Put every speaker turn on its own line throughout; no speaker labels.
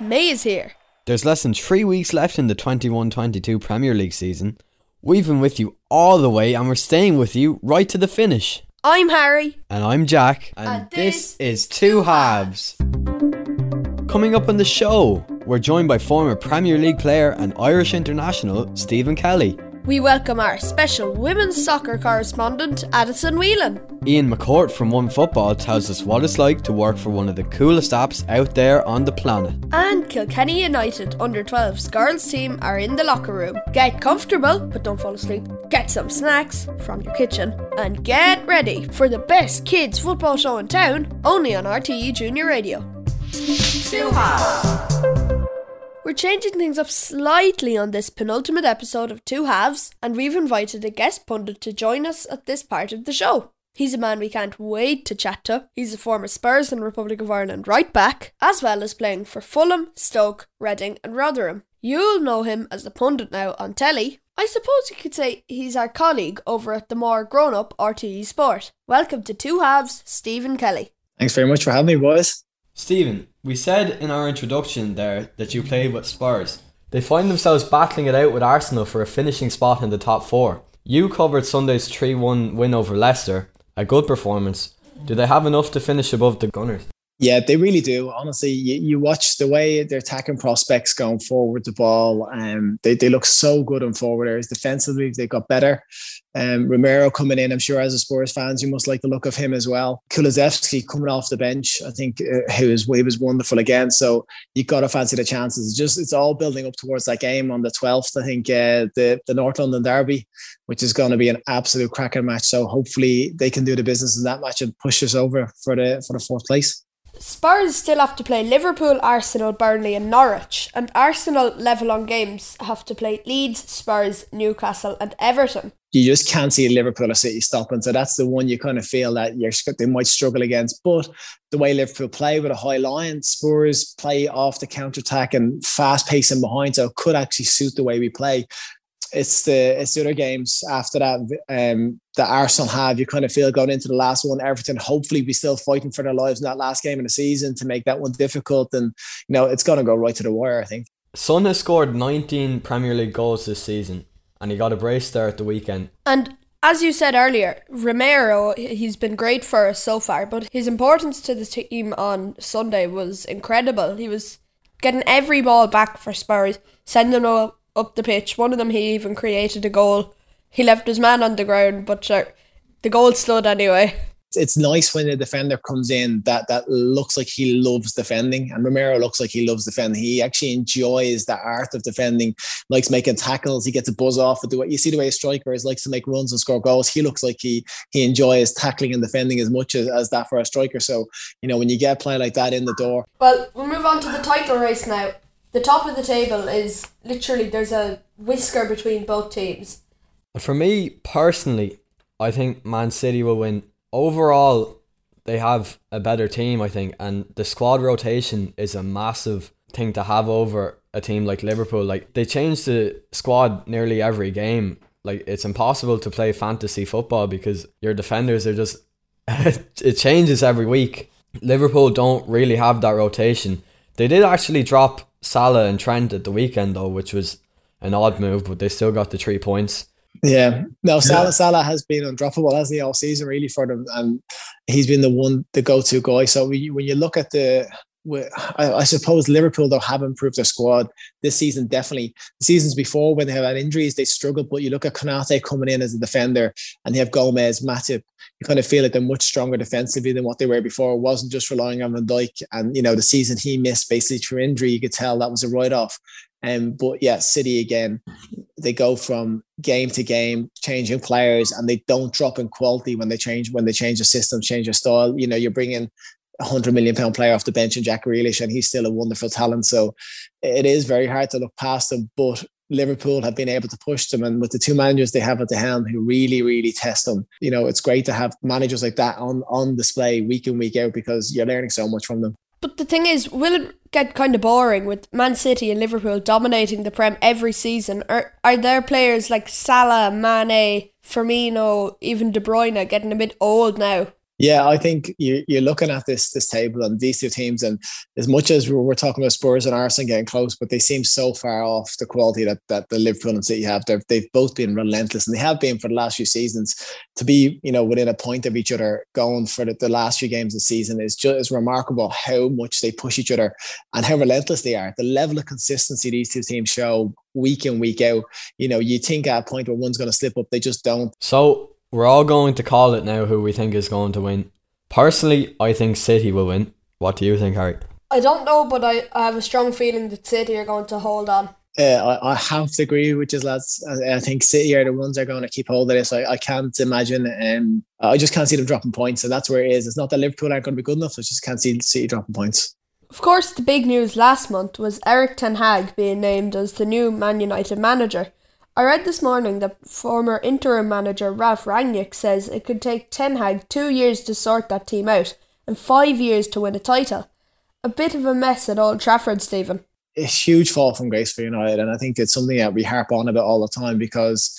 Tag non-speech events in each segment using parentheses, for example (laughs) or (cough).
May is here.
There's less than three weeks left in the 21 22 Premier League season. We've been with you all the way and we're staying with you right to the finish.
I'm Harry.
And I'm Jack. And,
And
this,
this
is Two Halves. Coming up on the show, we're joined by former Premier League player and Irish international Stephen Kelly.
We welcome our special women's soccer correspondent, Addison Whelan.
Ian McCourt from One Football tells us what it's like to work for one of the coolest apps out there on the planet.
And Kilkenny United under 12s girls team are in the locker room. Get comfortable, but don't fall asleep. Get some snacks from your kitchen. And get ready for the best kids football show in town, only on RTE Junior Radio. Two halves. We're changing things up slightly on this penultimate episode of Two Halves, and we've invited a guest pundit to join us at this part of the show. He's a man we can't wait to chat to. He's a former Spurs and Republic of Ireland right back, as well as playing for Fulham, Stoke, Reading, and Rotherham. You'll know him as the pundit now on telly. I suppose you could say he's our colleague over at the more grown up RTE Sport. Welcome to Two Halves, Stephen Kelly.
Thanks very much for having me, boys.
Stephen, we said in our introduction there that you played with Spurs. They find themselves battling it out with Arsenal for a finishing spot in the top four. You covered Sunday's 3 1 win over Leicester, a good performance. Do they have enough to finish above the Gunners?
Yeah, they really do. Honestly, you, you watch the way they're attacking prospects going forward the ball. Um, they, they look so good on forward areas. Defensively, they got better. Um, Romero coming in, I'm sure as a Spurs fans, you must like the look of him as well. Kulusevski coming off the bench, I think uh, he was he was wonderful again. So you got to fancy the chances. It's just it's all building up towards that game on the 12th. I think uh, the the North London Derby, which is going to be an absolute cracking match. So hopefully they can do the business in that match and push us over for the for the fourth place.
Spurs still have to play Liverpool, Arsenal, Burnley, and Norwich, and Arsenal level on games have to play Leeds, Spurs, Newcastle, and Everton.
You just can't see Liverpool or City stopping. So that's the one you kind of feel that you're they might struggle against. But the way Liverpool play with a high line, Spurs play off the counter attack and fast pacing behind, so it could actually suit the way we play it's the it's the other games after that um, that Arsenal have. You kind of feel going into the last one, Everton hopefully be still fighting for their lives in that last game of the season to make that one difficult. And you know it's going to go right to the wire. I think.
Son has scored 19 Premier League goals this season, and he got a brace there at the weekend.
And as you said earlier, Romero, he's been great for us so far, but his importance to the team on Sunday was incredible. He was getting every ball back for Spurs, sending them up the pitch. One of them, he even created a goal. He left his man on the ground, but sure, the goal stood anyway.
It's nice when the defender comes in that that looks like he loves defending, and Romero looks like he loves defending. He actually enjoys the art of defending, likes making tackles. He gets a buzz off it. You see the way a striker is likes to make runs and score goals. He looks like he he enjoys tackling and defending as much as, as that for a striker. So you know when you get a play like that in the door.
Well, we'll move on to the title race now the top of the table is literally there's a whisker between both teams.
For me personally, I think Man City will win. Overall, they have a better team, I think, and the squad rotation is a massive thing to have over a team like Liverpool. Like they change the squad nearly every game. Like it's impossible to play fantasy football because your defenders are just (laughs) it changes every week. Liverpool don't really have that rotation. They did actually drop Salah and Trent at the weekend though, which was an odd move, but they still got the three points.
Yeah, no, Salah yeah. Salah has been undroppable, hasn't he, all season really for them, and he's been the one, the go-to guy. So when you look at the I, suppose Liverpool though have improved their squad this season. Definitely, the seasons before when they have had injuries, they struggled. But you look at Konate coming in as a defender, and they have Gomez, Matip. You kind of feel like they're much stronger defensively than what they were before. It wasn't just relying on Van Dijk, and you know the season he missed basically through injury. You could tell that was a write off. Um, but yeah, City again, they go from game to game, changing players, and they don't drop in quality when they change when they change the system, change their style. You know, you're bringing a hundred million pound player off the bench in Jack Grealish, and he's still a wonderful talent. So it is very hard to look past them, but Liverpool have been able to push them, and with the two managers they have at the helm who really, really test them, you know, it's great to have managers like that on on display week in week out because you're learning so much from them.
But the thing is, will it get kind of boring with Man City and Liverpool dominating the Prem every season? Or are there players like Salah, Mane, Firmino, even De Bruyne getting a bit old now?
Yeah, I think you, you're looking at this this table and these two teams, and as much as we're, we're talking about Spurs and Arsenal getting close, but they seem so far off the quality that that the Liverpool and City have. They've they've both been relentless, and they have been for the last few seasons. To be you know within a point of each other going for the, the last few games of the season is just is remarkable how much they push each other and how relentless they are. The level of consistency these two teams show week in week out. You know, you think at a point where one's going to slip up, they just don't.
So we're all going to call it now who we think is going to win. Personally, I think City will win. What do you think, Harry?
I don't know, but I, I have a strong feeling that City are going to hold on.
Uh, I, I have to agree with you, lads. I, I, think City are the ones that are going to keep hold of this. I, I can't imagine, um, I just can't see them dropping points, and that's where it is. It's not that Liverpool aren't going to be good enough. I just can't see City dropping points.
Of course, the big news last month was Erik Ten Hag being named as the new Man United manager. I read this morning that former interim manager Ralf Rangnick says it could take Ten Hag two years to sort that team out and five years to win a title. A bit of a mess at Old Trafford, Stephen.
A huge fall from grace for United, and I think it's something that we harp on about all the time because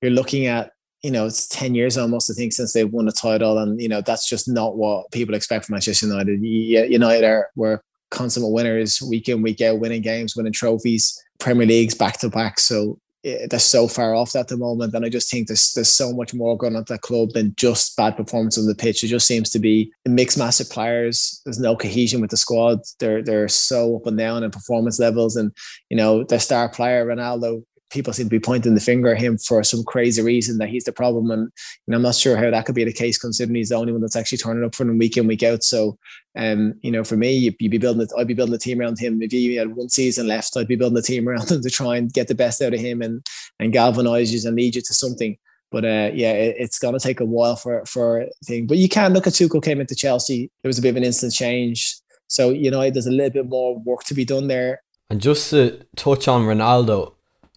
you're looking at you know, it's 10 years almost, I think, since they've won a title. And, you know, that's just not what people expect from Manchester United. United are, were consummate winners week in, week out, winning games, winning trophies, Premier Leagues back to back. So they're so far off at the moment, and I just think there's there's so much more going on at that club than just bad performance on the pitch. It just seems to be a mixed mass of players. There's no cohesion with the squad. They're they're so up and down in performance levels, and you know their star player Ronaldo people seem to be pointing the finger at him for some crazy reason that he's the problem. And you know, I'm not sure how that could be the case considering he's the only one that's actually turning up for them week in, week out. So, um, you know, for me, you'd, you'd be building, I'd be building a team around him. If he had one season left, I'd be building a team around him to try and get the best out of him and, and galvanize you and lead you to something. But uh, yeah, it, it's going to take a while for for a thing. But you can look at Tuchel came into Chelsea. There was a bit of an instant change. So you know, there's a little bit more work to be done there.
And just to touch on Ronaldo,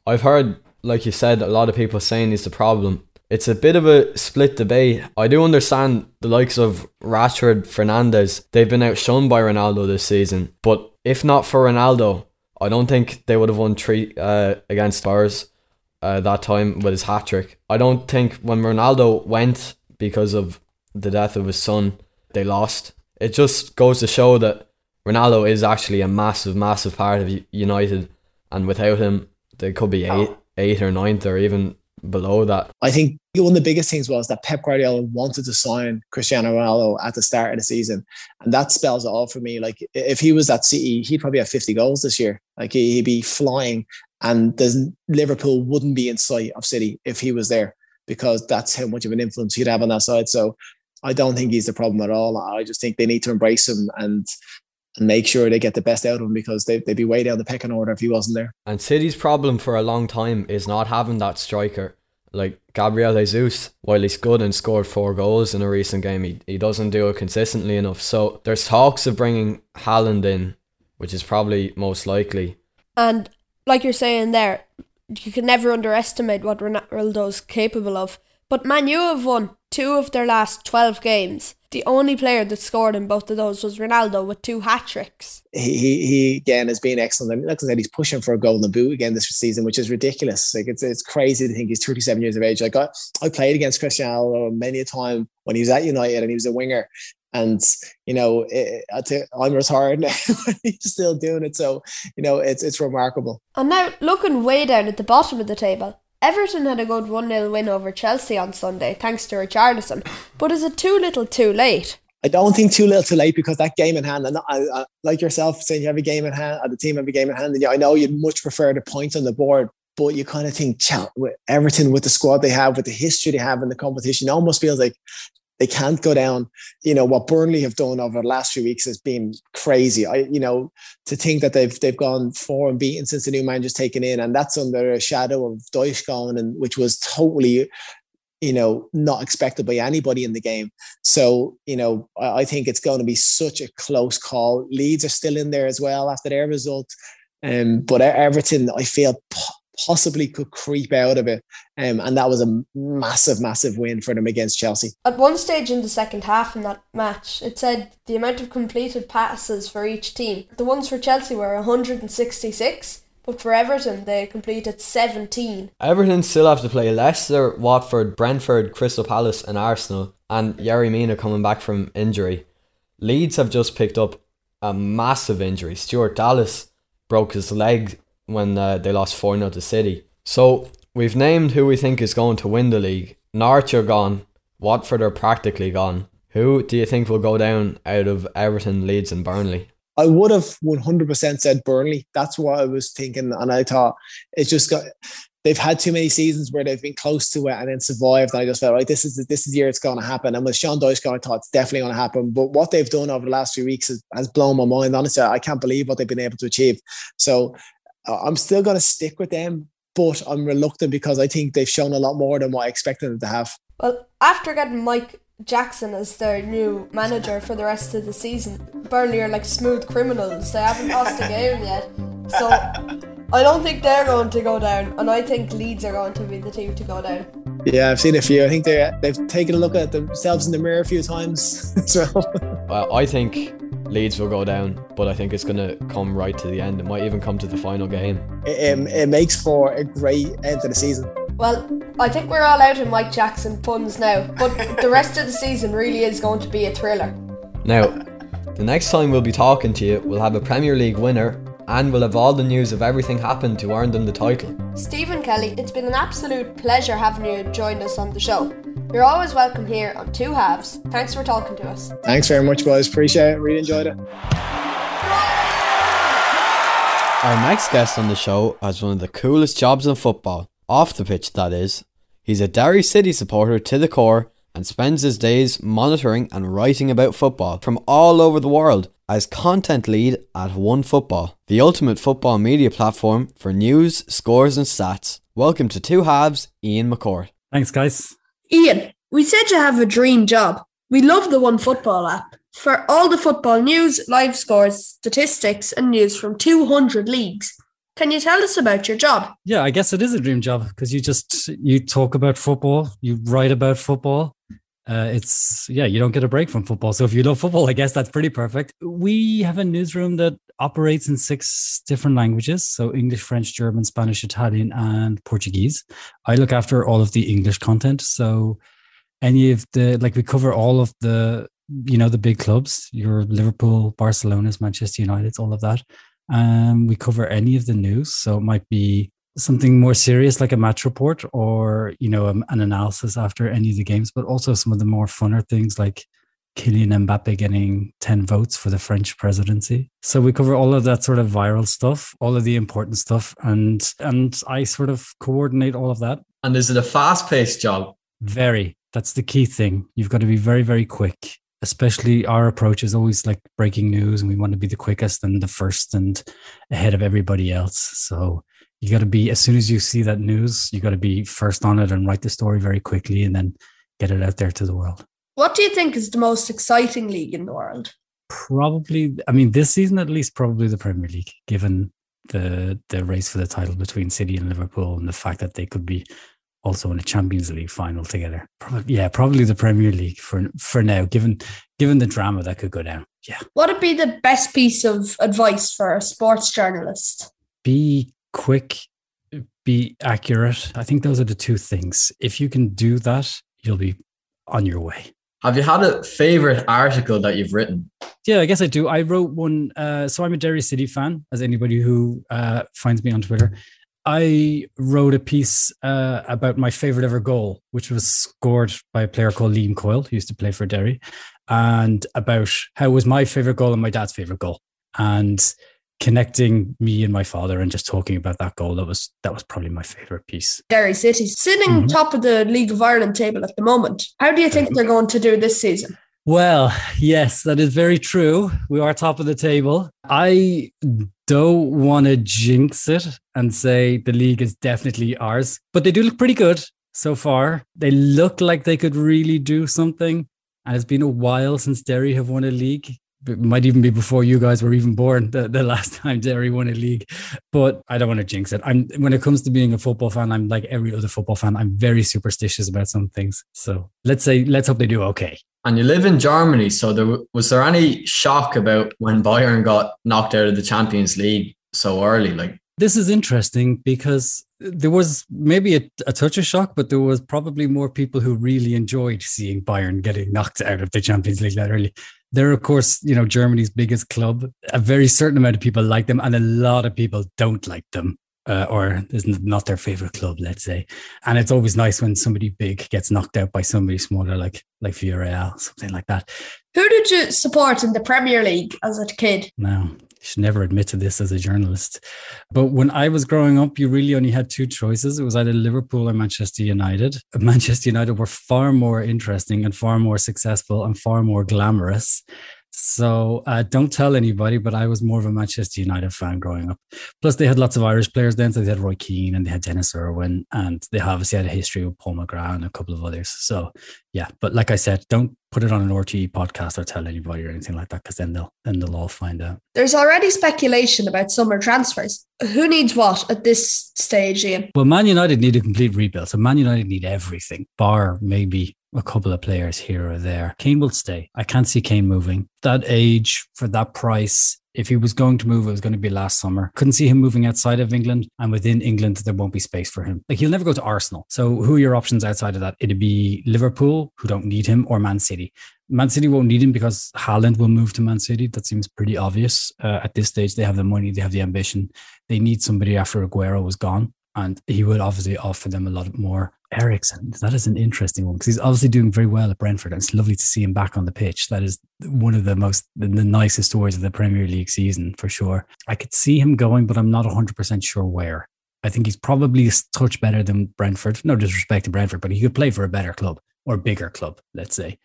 I've heard like you said, a lot of people saying he's the problem. It's a bit of a split debate. I do understand the likes of Rashford, Fernandes, they've been outshone by Ronaldo this season. But if not for Ronaldo, I don't think they would have won three uh, against Spurs uh, that time with his hat trick. I don't think when Ronaldo went because of the death of his son, they lost. It just goes to show that Ronaldo is actually a massive, massive part of United, and without him, they could be oh. eight or ninth or even below that.
I think one of the biggest things was that Pep Guardiola wanted to sign Cristiano Ronaldo at the start of the season. And that spells it all for me. Like if he was at City, he'd probably have 50 goals this year. Like he'd be flying and Liverpool wouldn't be in sight of City if he was there because that's how much of an influence he'd have on that side. So I don't think he's the problem at all. I just think they need to embrace him and and make sure they get the best out of him because they, they'd be way down the pecking order if he wasn't there.
And City's problem for a long time is not having that striker. Like Gabriel Jesus, while he's good and scored four goals in a recent game, he, he doesn't do it consistently enough. So there's talks of bringing Haaland in, which is probably most likely.
And like you're saying there, you can never underestimate what Ronaldo's capable of. But Man U have won two of their last 12 games the only player that scored in both of those was Ronaldo with two hat tricks.
He, he, he again has been excellent. I mean, like I said, he's pushing for a golden boot again this season, which is ridiculous. Like it's it's crazy to think he's 37 years of age. Like I, I played against Cristiano many a time when he was at United and he was a winger. And you know, it, I'm retired (laughs) now. he's still doing it. So you know, it's it's remarkable.
And now looking way down at the bottom of the table, Everton had a good 1 0 win over Chelsea on Sunday, thanks to Richarlison. But is it too little too late?
I don't think too little too late because that game in hand, and I, I, like yourself saying you have a game in hand, the team have a game in hand, and I know you'd much prefer the points on the board, but you kind of think, Everton, with the squad they have, with the history they have in the competition, it almost feels like they can't go down. You know what Burnley have done over the last few weeks has been crazy. I, you know, to think that they've they've gone four and beaten since the new manager's taken in, and that's under a shadow of Dyche gone, and which was totally, you know, not expected by anybody in the game. So you know, I, I think it's going to be such a close call. Leeds are still in there as well after their result, um, but Everton, I feel possibly could creep out of it. Um, and that was a massive, massive win for them against Chelsea.
At one stage in the second half in that match, it said the amount of completed passes for each team. The ones for Chelsea were 166 but for Everton, they completed 17.
Everton still have to play Leicester, Watford, Brentford, Crystal Palace, and Arsenal, and Yerry Mina coming back from injury. Leeds have just picked up a massive injury. Stuart Dallas broke his leg when uh, they lost 4 0 to City. So we've named who we think is going to win the league. Norwich are gone, Watford are practically gone. Who do you think will go down out of Everton, Leeds, and Burnley?
I would have 100% said Burnley. That's what I was thinking. And I thought it's just got, they've had too many seasons where they've been close to it and then survived. And I just felt like this is the, this is the year it's going to happen. And with Sean Dyche I thought it's definitely going to happen. But what they've done over the last few weeks has, has blown my mind. Honestly, I can't believe what they've been able to achieve. So Uh, I'm still going to stick with them, but I'm reluctant because I think they've shown a lot more than what I expected them to have.
Well, after getting Mike Jackson as their new manager for the rest of the season. Burnley are like smooth criminals. They haven't lost a game yet. So (laughs) I don't think they're going to go down, and I think Leeds are going to be the team to go down.
Yeah, I've seen a few. I think they they've taken a look at themselves in the mirror a few times (laughs) So,
Well, I think Leeds will go down, but I think it's going to come right to the end. It might even come to the final game.
It, it, it makes for a great end to the season.
Well, I think we're all out in Mike Jackson puns now, but the rest of the season really is going to be a thriller.
Now, the next time we'll be talking to you, we'll have a Premier League winner and we'll have all the news of everything happened to earn them the title.
Stephen Kelly, it's been an absolute pleasure having you join us on the show. You're always welcome here on Two Halves. Thanks for talking to us.
Thanks very much, boys. Appreciate it. Really enjoyed it.
Our next guest on the show has one of the coolest jobs in football off the pitch, that is. He's a Derry City supporter to the core and spends his days monitoring and writing about football from all over the world as content lead at OneFootball, the ultimate football media platform for news, scores, and stats. Welcome to Two Halves, Ian McCourt.
Thanks, guys.
Ian, we said you have a dream job. We love the One Football app. For all the football news, live scores, statistics, and news from 200 leagues, can you tell us about your job?
Yeah, I guess it is a dream job because you just you talk about football, you write about football. Uh, it's yeah, you don't get a break from football. So if you love football, I guess that's pretty perfect. We have a newsroom that operates in six different languages, so English, French, German, Spanish, Italian, and Portuguese. I look after all of the English content, so any of the like we cover all of the you know the big clubs, your Liverpool, Barcelona's, Manchester United's, all of that. Um, we cover any of the news, so it might be something more serious like a match report or you know um, an analysis after any of the games, but also some of the more funner things like Kylian Mbappe getting 10 votes for the French presidency. So we cover all of that sort of viral stuff, all of the important stuff and and I sort of coordinate all of that.
And is it a fast-paced job?
Very. That's the key thing. You've got to be very very quick especially our approach is always like breaking news and we want to be the quickest and the first and ahead of everybody else so you got to be as soon as you see that news you got to be first on it and write the story very quickly and then get it out there to the world
what do you think is the most exciting league in the world
probably i mean this season at least probably the premier league given the the race for the title between city and liverpool and the fact that they could be also in a Champions League final together. Probably, yeah, probably the Premier League for for now. Given given the drama that could go down, yeah.
What would be the best piece of advice for a sports journalist?
Be quick, be accurate. I think those are the two things. If you can do that, you'll be on your way.
Have you had a favorite article that you've written?
Yeah, I guess I do. I wrote one. Uh, so I'm a Derry City fan, as anybody who uh, finds me on Twitter. I wrote a piece uh, about my favorite ever goal, which was scored by a player called Liam Coyle, who used to play for Derry, and about how it was my favorite goal and my dad's favorite goal, and connecting me and my father and just talking about that goal. That was that was probably my favorite piece.
Derry City sitting mm-hmm. top of the League of Ireland table at the moment. How do you think they're going to do this season?
Well, yes, that is very true. We are top of the table. I don't want to jinx it and say the league is definitely ours, but they do look pretty good so far. They look like they could really do something. And it's been a while since Derry have won a league. It might even be before you guys were even born the, the last (laughs) time Derry won a league. But I don't want to jinx it. I'm when it comes to being a football fan, I'm like every other football fan. I'm very superstitious about some things. So let's say let's hope they do okay.
And you live in Germany, so there was there any shock about when Bayern got knocked out of the Champions League so early? Like
this is interesting because there was maybe a, a, touch of shock, but there was probably more people who really enjoyed seeing Bayern getting knocked out of the Champions League that early. They're, of course, you know, Germany's biggest club. A very certain amount of people like them, and a lot of people don't like them. Uh, or is not their favorite club, let's say. And it's always nice when somebody big gets knocked out by somebody smaller, like like Villarreal, something like that.
Who did you support in the Premier League as a kid?
No, should never admit to this as a journalist. But when I was growing up, you really only had two choices. It was either Liverpool or Manchester United. (laughs) Manchester United were far more interesting and far more successful and far more glamorous so uh, don't tell anybody, but I was more of a Manchester United fan growing up. Plus, they had lots of Irish players then. So they had Roy Keane and they had Denis Irwin, and they obviously had a history with Paul McGrath and a couple of others. So yeah, but like I said, don't put it on an RTE podcast or tell anybody or anything like that, because then they'll then they'll all find out.
There's already speculation about summer transfers. Who needs what at this stage, Ian?
Well, Man United need a complete rebuild. So Man United need everything, bar maybe a couple of players here or there. Kane will stay. I can't see Kane moving. That age for that price, if he was going to move, it was going to be last summer. Couldn't see him moving outside of England. And within England, there won't be space for him. Like he'll never go to Arsenal. So who are your options outside of that? It'd be Liverpool, who don't need him, or Man City. Man City won't need him because Haaland will move to Man City. That seems pretty obvious. Uh, at this stage, they have the money, they have the ambition. They need somebody after Aguero was gone and he would obviously offer them a lot more. Eriksen, that is an interesting one because he's obviously doing very well at Brentford, and it's lovely to see him back on the pitch. That is one of the most, the nicest stories of the Premier League season for sure. I could see him going, but I'm not 100% sure where. I think he's probably a touch better than Brentford. No disrespect to Brentford, but he could play for a better club or bigger club, let's say.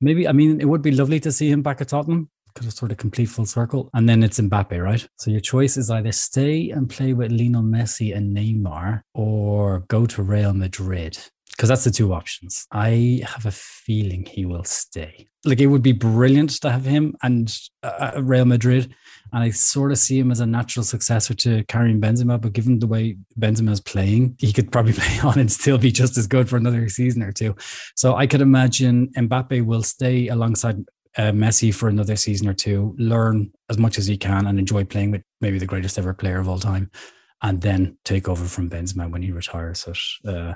Maybe, I mean, it would be lovely to see him back at Tottenham because it's sort of complete full circle. And then it's Mbappe, right? So your choice is either stay and play with Lionel Messi and Neymar or go to Real Madrid. Because that's the two options. I have a feeling he will stay. Like it would be brilliant to have him and uh, uh Real Madrid. And I sort of see him as a natural successor to Karim Benzema. But given the way Benzema is playing, he could probably (laughs) play on and still be just as good for another season or two. So I could imagine Mbappe will stay alongside uh, Messi for another season or two, learn as much as he can, and enjoy playing with maybe the greatest ever player of all time, and then take over from Benzema when he retires at, uh,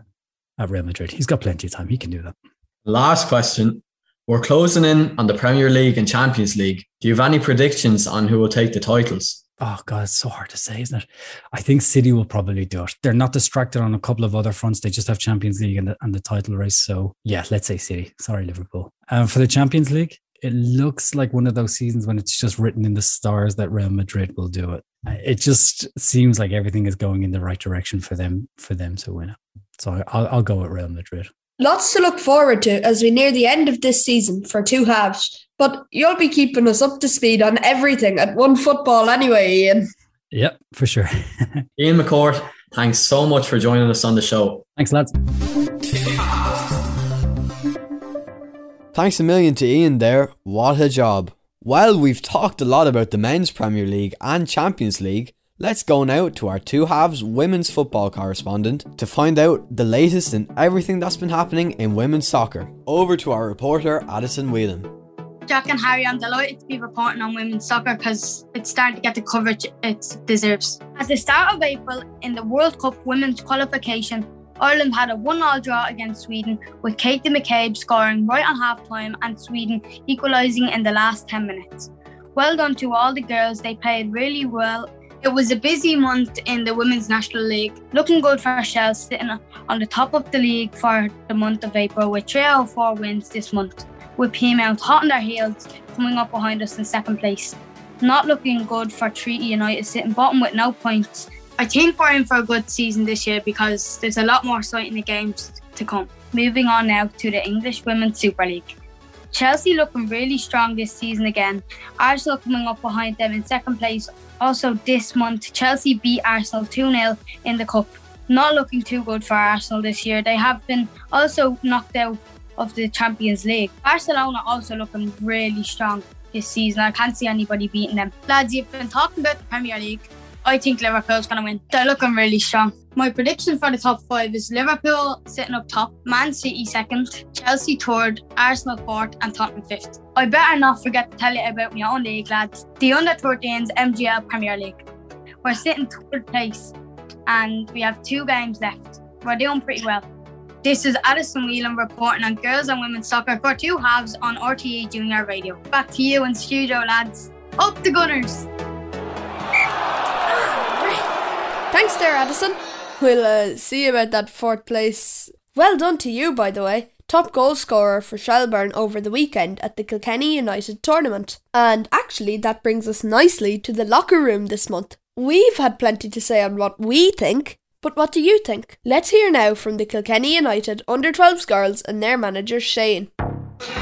at Real Madrid. He's got plenty of time; he can do that.
Last question: We're closing in on the Premier League and Champions League. Do you have any predictions on who will take the titles?
Oh god, it's so hard to say, isn't it? I think City will probably do it. They're not distracted on a couple of other fronts. They just have Champions League and the, and the title race. So yeah, let's say City. Sorry, Liverpool. Um, for the Champions League, it looks like one of those seasons when it's just written in the stars that Real Madrid will do it. It just seems like everything is going in the right direction for them for them to win it. So I'll, I'll go with Real Madrid.
Lots to look forward to as we near the end of this season for two halves. But you'll be keeping us up to speed on everything at one football anyway, Ian.
Yep, for sure. (laughs)
Ian McCourt, thanks so much for joining us on the show.
Thanks, lads.
Thanks a million to Ian there. What a job. While we've talked a lot about the Men's Premier League and Champions League, let's go now to our two halves women's football correspondent to find out the latest in everything that's been happening in women's soccer. Over to our reporter, Addison Whelan.
Jack and Harry, I'm delighted to be reporting on women's soccer because it's starting to get the coverage it deserves. At the start of April, in the World Cup women's qualification, Ireland had a 1 0 draw against Sweden, with Katie McCabe scoring right on half time and Sweden equalising in the last 10 minutes. Well done to all the girls, they played really well. It was a busy month in the Women's National League, looking good for Shell sitting on the top of the league for the month of April with 3 out of 4 wins this month, with Peamount hot on their heels coming up behind us in second place. Not looking good for Treaty United sitting bottom with no points I think we're in for a good season this year because there's a lot more exciting games to come. Moving on now to the English Women's Super League. Chelsea looking really strong this season again. Arsenal coming up behind them in second place. Also, this month, Chelsea beat Arsenal 2 0 in the Cup. Not looking too good for Arsenal this year. They have been also knocked out of the Champions League. Barcelona also looking really strong. this season. I can't see anybody beating them. Lads, you've been talking about the Premier League. I think Liverpool's going to win. They're looking really strong. My prediction for the top five is Liverpool sitting up top, Man City second, Chelsea third, Arsenal fourth, and Tottenham fifth. I better not forget to tell you about my own league, lads. The under 13s MGL Premier League. We're sitting third place, and we have two games left. We're doing pretty well. This is Addison Whelan reporting on girls and women's soccer for two halves on RTE Junior Radio. Back to you in studio, lads. Up the Gunners!
Thanks there, Addison. We'll uh, see about that fourth place. Well done to you, by the way. Top goal scorer for Shelbourne over the weekend at the Kilkenny United tournament. And actually, that brings us nicely to the locker room this month. We've had plenty to say on what we think, but what do you think? Let's hear now from the Kilkenny United under 12s girls and their manager Shane.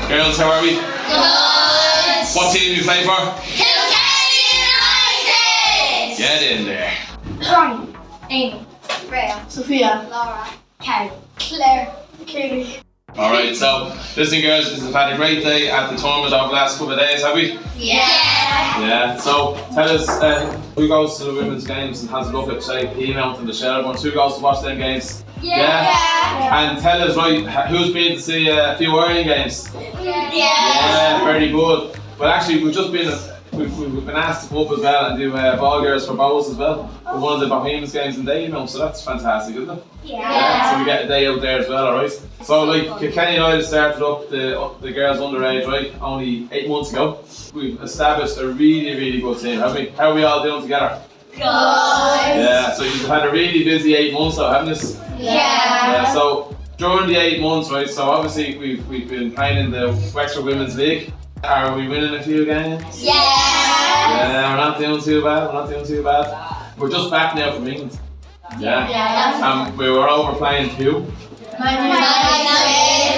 Girls, how are we? Good. What team do you play for?
Kilkenny United!
Get in there.
Connie, Amy, Freya, Sophia, Laura, Karen, Claire, Katie.
All right, so listen, girls, we've had a great day at the tournament over the last couple of days, have we?
Yeah.
Yeah. So tell us uh, who goes to the women's games and has a look at say email to the Shelbourne. Who goes to watch them games?
Yeah.
And tell us right, who's been to see uh, a few Ireland games?
Yeah.
Yeah, very good. Well, actually, we've just been we've, we've been asked to up as well and do uh, ball girls for Bohs as well for one of the Bohemians games in day, you know. So that's fantastic, isn't it? Yeah, so we get a day out there as well, alright? So like Kenny Kilkenny United started up the up the girls underage, right? Only eight months ago. We've established a really, really good team, haven't we? How are we all doing together?
Good.
Yeah, so you've had a really busy eight months though, haven't you?
Yeah.
Yeah, so during the eight months, right, so obviously we've, we've been playing in the Wexford Women's League. Are we winning a few games?
Yeah.
Yeah, we're not doing too bad, we're not doing too bad. We're just back now from England. Yeah.
Yeah.
Um, we were over playing who?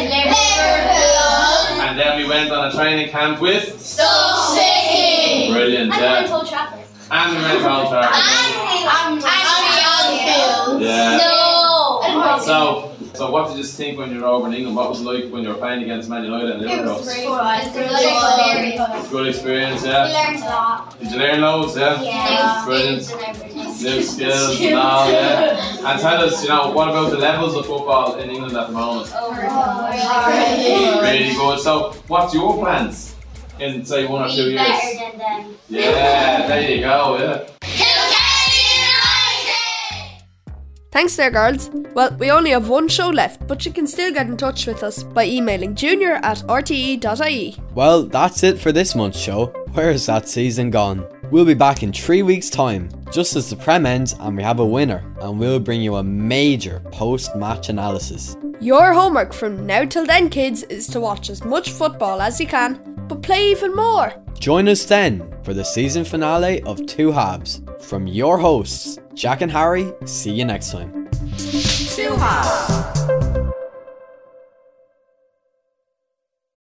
Liverpool,
And then we went on a training camp with
Stoke City.
Brilliant, and yeah.
Old Trafford.
And we went to Old Trafford.
And Anfield.
Yeah.
No.
So, so what did you think when you were over in England? What was it like when you were playing against Man United and Liverpool? It was Good experience, yeah.
learned a lot.
Did you learn loads, yeah?
Yeah.
Brilliant.
Brilliant.
New skills and all, yeah. And tell us, you know, what about the levels of football in England at the moment? Oh, really good. So, what's your plans in say one or two
Be
years?
better than them.
Yeah, there you go. Yeah.
Thanks there, girls. Well, we only have one show left, but you can still get in touch with us by emailing junior at rte.ie.
Well, that's it for this month's show. Where is that season gone? We'll be back in three weeks' time, just as the Prem ends and we have a winner, and we'll bring you a major post match analysis.
Your homework from now till then, kids, is to watch as much football as you can, but play even more.
Join us then for the season finale of Two Halves. From your hosts, Jack and Harry, see you next time.
Two halves.